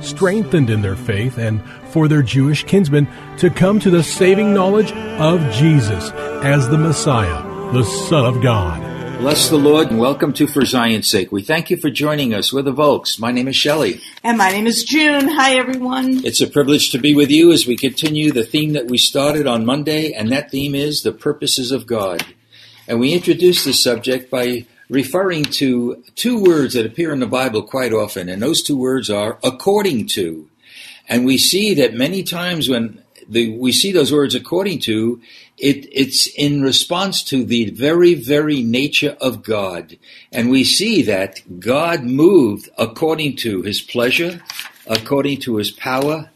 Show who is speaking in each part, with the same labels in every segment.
Speaker 1: strengthened in their faith and for their Jewish kinsmen to come to the saving knowledge of Jesus as the Messiah, the Son of God.
Speaker 2: Bless the Lord and welcome to For Zion's Sake. We thank you for joining us. We're the Volks. My name is Shelley.
Speaker 3: And my name is June. Hi, everyone.
Speaker 2: It's a privilege to be with you as we continue the theme that we started on Monday, and that theme is the purposes of God. And we introduced this subject by referring to two words that appear in the Bible quite often, and those two words are according to. And we see that many times when the, we see those words according to, it, it's in response to the very, very nature of God. And we see that God moved according to his pleasure, according to his power,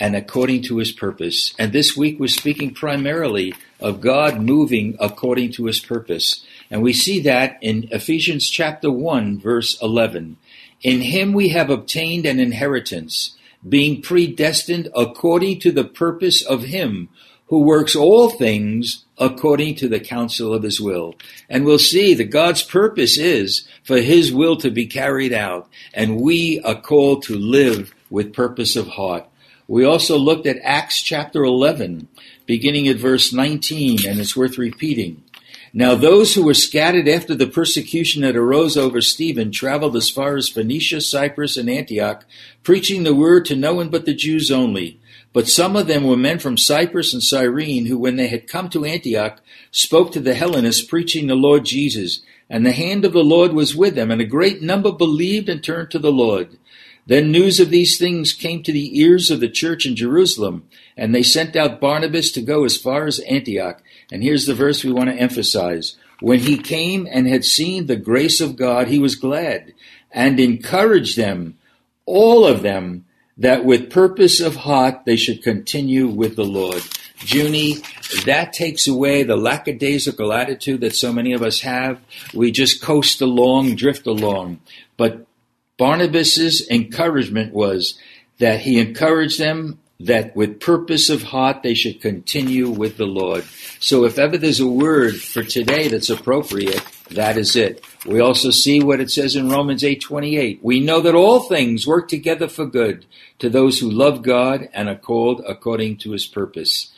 Speaker 2: and according to his purpose. And this week we're speaking primarily of God moving according to his purpose. And we see that in Ephesians chapter 1 verse 11. In him we have obtained an inheritance, being predestined according to the purpose of him who works all things according to the counsel of his will. And we'll see that God's purpose is for his will to be carried out, and we are called to live with purpose of heart. We also looked at Acts chapter 11, beginning at verse 19, and it's worth repeating. Now those who were scattered after the persecution that arose over Stephen traveled as far as Phoenicia, Cyprus, and Antioch, preaching the word to no one but the Jews only. But some of them were men from Cyprus and Cyrene, who when they had come to Antioch, spoke to the Hellenists, preaching the Lord Jesus. And the hand of the Lord was with them, and a great number believed and turned to the Lord. Then news of these things came to the ears of the church in Jerusalem, and they sent out Barnabas to go as far as Antioch. And here's the verse we want to emphasize. When he came and had seen the grace of God, he was glad and encouraged them, all of them, that with purpose of heart they should continue with the Lord. Junie, that takes away the lackadaisical attitude that so many of us have. We just coast along, drift along. But Barnabas's encouragement was that he encouraged them that with purpose of heart they should continue with the Lord. So if ever there's a word for today that's appropriate, that is it. We also see what it says in Romans 8:28. We know that all things work together for good to those who love God and are called according to his purpose.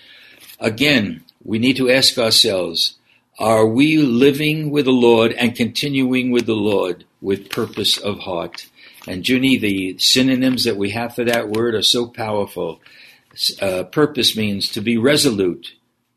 Speaker 2: Again, we need to ask ourselves, are we living with the Lord and continuing with the Lord with purpose of heart? And Junie, the synonyms that we have for that word are so powerful. Uh, purpose means to be resolute,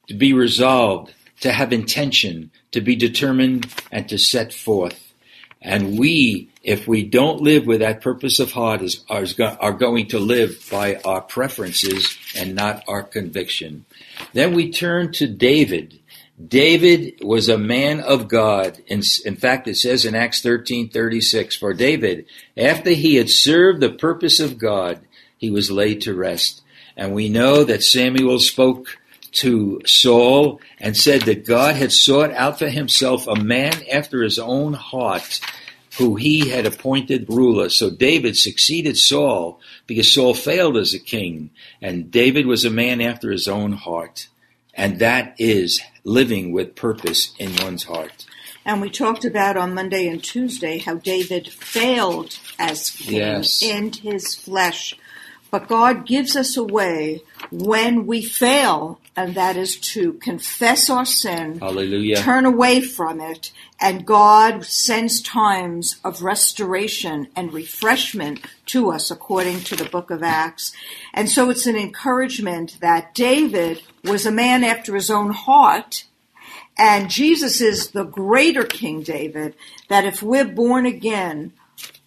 Speaker 2: to be resolved, to have intention, to be determined, and to set forth. And we, if we don't live with that purpose of heart, is, are, are going to live by our preferences and not our conviction. Then we turn to David. David was a man of God. In, in fact, it says in Acts 13:36, for David, after he had served the purpose of God, he was laid to rest. And we know that Samuel spoke to Saul and said that God had sought out for himself a man after his own heart who he had appointed ruler. So David succeeded Saul because Saul failed as a king and David was a man after his own heart. And that is living with purpose in one's heart.
Speaker 3: And we talked about on Monday and Tuesday how David failed as king
Speaker 2: Yes.
Speaker 3: in his flesh. But God gives us a way when we fail and that is to confess our sin,
Speaker 2: Hallelujah.
Speaker 3: turn away from it, and God sends times of restoration and refreshment to us according to the book of Acts. And so it's an encouragement that David was a man after his own heart, and Jesus is the greater King David, that if we're born again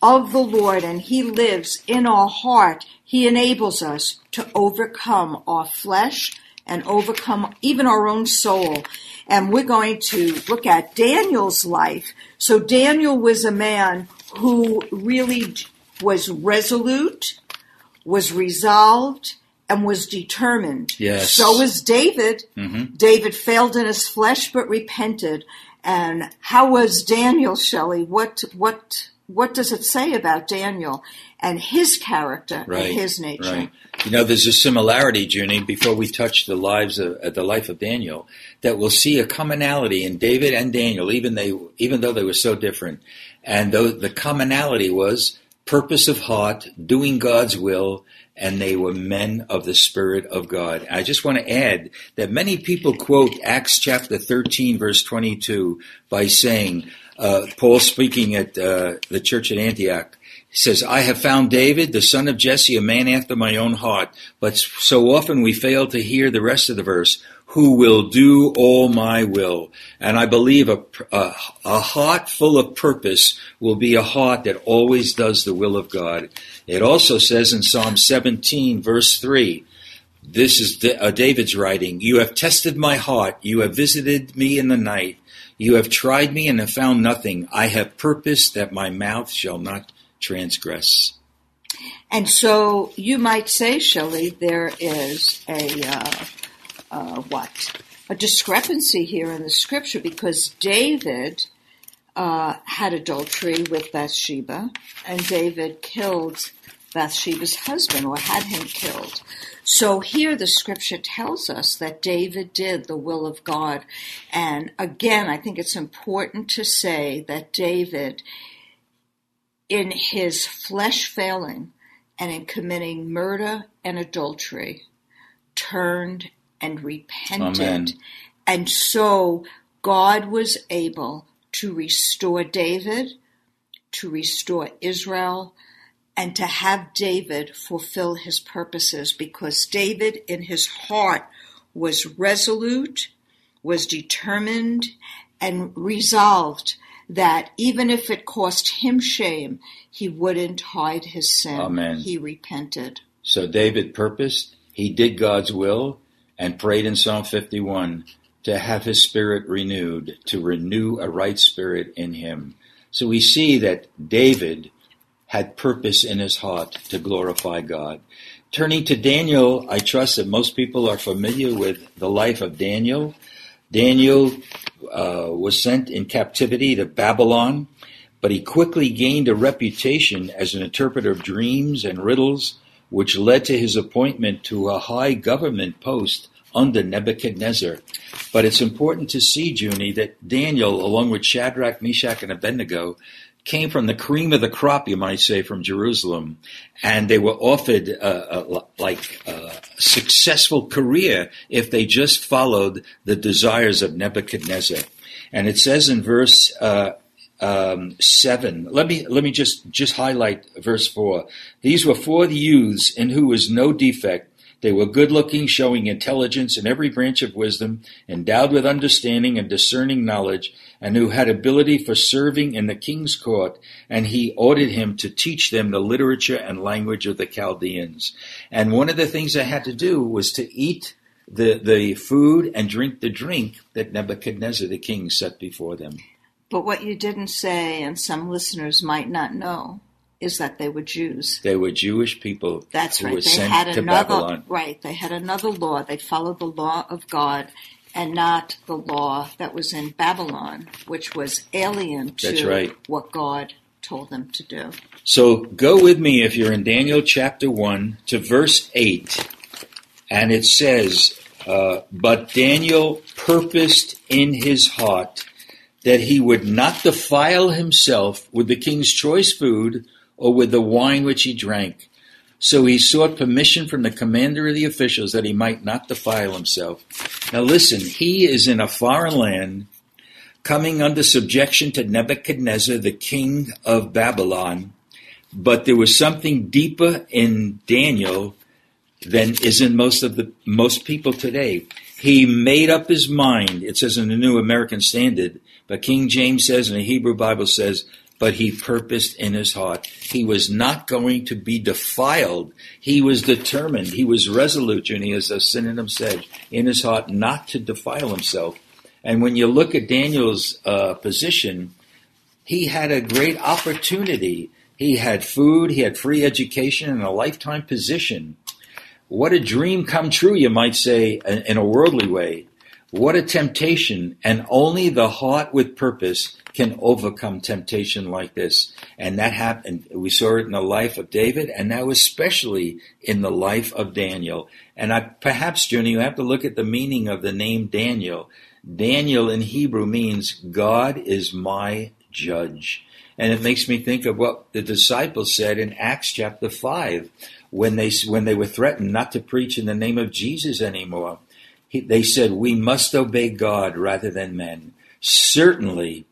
Speaker 3: of the Lord and He lives in our heart, He enables us to overcome our flesh and overcome even our own soul. And we're going to look at Daniel's life. So Daniel was a man who really was resolute, was resolved, and was determined.
Speaker 2: Yes.
Speaker 3: So was David.
Speaker 2: Mhm.
Speaker 3: David failed in his flesh but repented. And how was Daniel, Shelley? What what what does it say about Daniel and his character
Speaker 2: Right.
Speaker 3: and his nature?
Speaker 2: Right. You know, there's a similarity, Junie, before we touch the lives of uh, the life of Daniel, that we'll see a commonality in David and Daniel, even they, even though they were so different. And though the commonality was purpose of heart, doing God's will, and they were men of the Spirit of God. I just want to add that many people quote Acts chapter 13, verse 22, by saying, uh, Paul speaking at uh, the church at Antioch, he says, I have found David, the son of Jesse, a man after my own heart. But so often we fail to hear the rest of the verse, who will do all my will. And I believe a, a, a heart full of purpose will be a heart that always does the will of God. It also says in Psalm 17, verse 3, this is uh, David's writing, You have tested my heart, you have visited me in the night, you have tried me and have found nothing. I have purposed that my mouth shall not transgress.
Speaker 3: And so you might say, Shelley, there is a uh, uh, what a discrepancy here in the scripture because David uh, had adultery with Bathsheba, and David killed Bathsheba's husband or had him killed. So here the scripture tells us that David did the will of God. And again, I think it's important to say that David, in his flesh failing and in committing murder and adultery, turned and repented.
Speaker 2: Amen.
Speaker 3: And so God was able to restore David, to restore Israel, and to have David fulfill his purposes because David in his heart was resolute, was determined, and resolved that even if it cost him shame, he wouldn't hide his sin.
Speaker 2: Amen.
Speaker 3: He repented.
Speaker 2: So David purposed, he did God's will, and prayed in Psalm 51 to have his spirit renewed, to renew a right spirit in him. So we see that David had purpose in his heart to glorify God. Turning to Daniel, I trust that most people are familiar with the life of Daniel. Daniel uh, was sent in captivity to Babylon, but he quickly gained a reputation as an interpreter of dreams and riddles, which led to his appointment to a high government post under Nebuchadnezzar. But it's important to see, Junie, that Daniel, along with Shadrach, Meshach, and Abednego, came from the cream of the crop, you might say, from Jerusalem, and they were offered uh, like a successful career if they just followed the desires of Nebuchadnezzar. And it says in verse uh, um, seven. Let me let me just just highlight verse four. These were four youths in who was no defect. They were good looking, showing intelligence in every branch of wisdom, endowed with understanding and discerning knowledge, and who had ability for serving in the king's court, and he ordered him to teach them the literature and language of the Chaldeans. And one of the things they had to do was to eat the, the food and drink the drink that Nebuchadnezzar the king set before them.
Speaker 3: But what you didn't say, and some listeners might not know, is that they were Jews.
Speaker 2: They were Jewish people
Speaker 3: That's
Speaker 2: who
Speaker 3: right. They had another
Speaker 2: Babylon.
Speaker 3: right. They had another law. They followed the law of God and not the law that was in Babylon, which was alien to
Speaker 2: That's right.
Speaker 3: what God told them to do.
Speaker 2: So go with me if you're in Daniel chapter 1 to verse 8. And it says, uh, But Daniel purposed in his heart that he would not defile himself with the king's choice food or with the wine which he drank. So he sought permission from the commander of the officials that he might not defile himself. Now listen, he is in a foreign land, coming under subjection to Nebuchadnezzar, the king of Babylon. But there was something deeper in Daniel than is in most of the most people today. He made up his mind. It says in the New American Standard, but King James says, and the Hebrew Bible says, but he purposed in his heart. He was not going to be defiled. He was determined. He was resolute, and he, as a synonym said, in his heart not to defile himself. And when you look at Daniel's uh, position, he had a great opportunity. He had food, he had free education, and a lifetime position. What a dream come true, you might say, in a worldly way. What a temptation, and only the heart with purpose can overcome temptation like this. And that happened. We saw it in the life of David, and now especially in the life of Daniel. And I, perhaps, Junie, you have to look at the meaning of the name Daniel. Daniel in Hebrew means God is my judge. And it makes me think of what the disciples said in Acts chapter 5 when they, when they were threatened not to preach in the name of Jesus anymore he, they said, we must obey God rather than men. Certainly,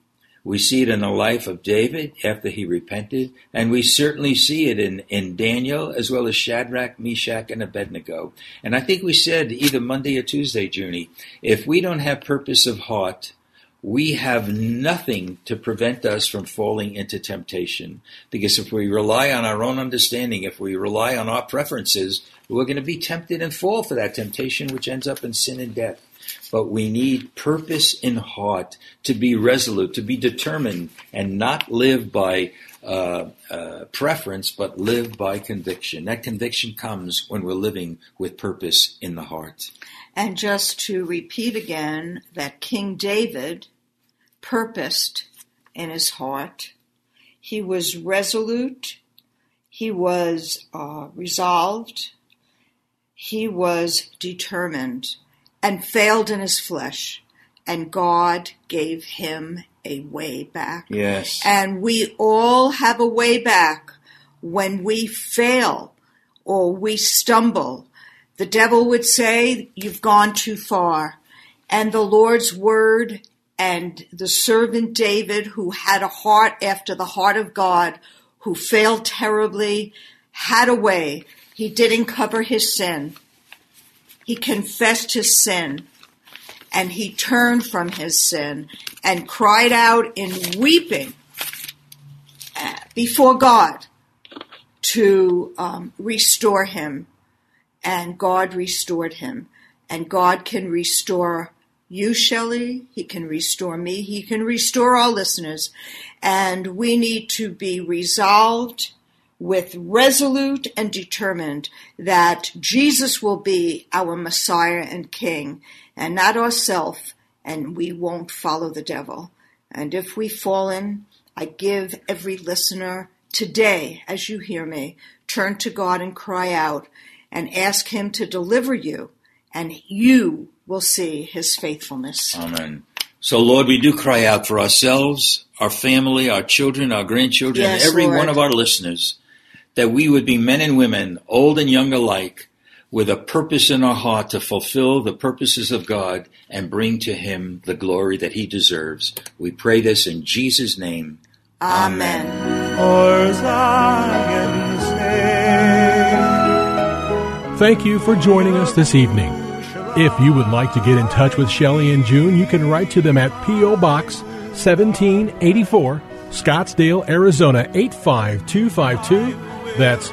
Speaker 2: we see it in the life of David after he repented, and we certainly see it in, in Daniel as well as Shadrach, Meshach, and Abednego. And I think we said either Monday or Tuesday, Junie, if we don't have purpose of heart, we have nothing to prevent us from falling into temptation. Because if we rely on our own understanding, if we rely on our preferences, we're going to be tempted and fall for that temptation, which ends up in sin and death. But we need purpose in heart to be resolute, to be determined, and not live by uh, uh, preference, but live by conviction. That conviction comes when we're living with purpose in the heart.
Speaker 3: And just to repeat again that King David purposed in his heart, he was resolute, he was uh, resolved, he was determined, and failed in his flesh, and God gave him a way back.
Speaker 2: Yes.
Speaker 3: And we all have a way back when we fail or we stumble the devil would say, You've gone too far. And the Lord's word and the servant David, who had a heart after the heart of God, who failed terribly, had a way. He didn't cover his sin. He confessed his sin and he turned from his sin and cried out in weeping uh, before God to um, restore him and God restored him. And God can restore you, Shelley. He can restore me. He can restore our listeners. And we need to be resolved with resolute and determined that Jesus will be our Messiah and King and not ourself, and we won't follow the devil. And if we fall in, I give every listener today, as you hear me, turn to God and cry out and ask Him to deliver you, and you will see His faithfulness.
Speaker 2: Amen. So, Lord, we do cry out for ourselves, our family, our children, our grandchildren,
Speaker 3: yes,
Speaker 2: every
Speaker 3: Lord.
Speaker 2: one of our listeners, that we would be men and women, old and young alike, with a purpose in our heart to fulfill the purposes of God and bring to Him the glory that He deserves. We pray this in Jesus' name.
Speaker 3: Amen.
Speaker 4: For Zion's sake.
Speaker 1: Thank you for joining us this evening. If you would like to get in touch with Shelley and June, you can write to them at P.O. Box 1784, Scottsdale, Arizona 85252. That's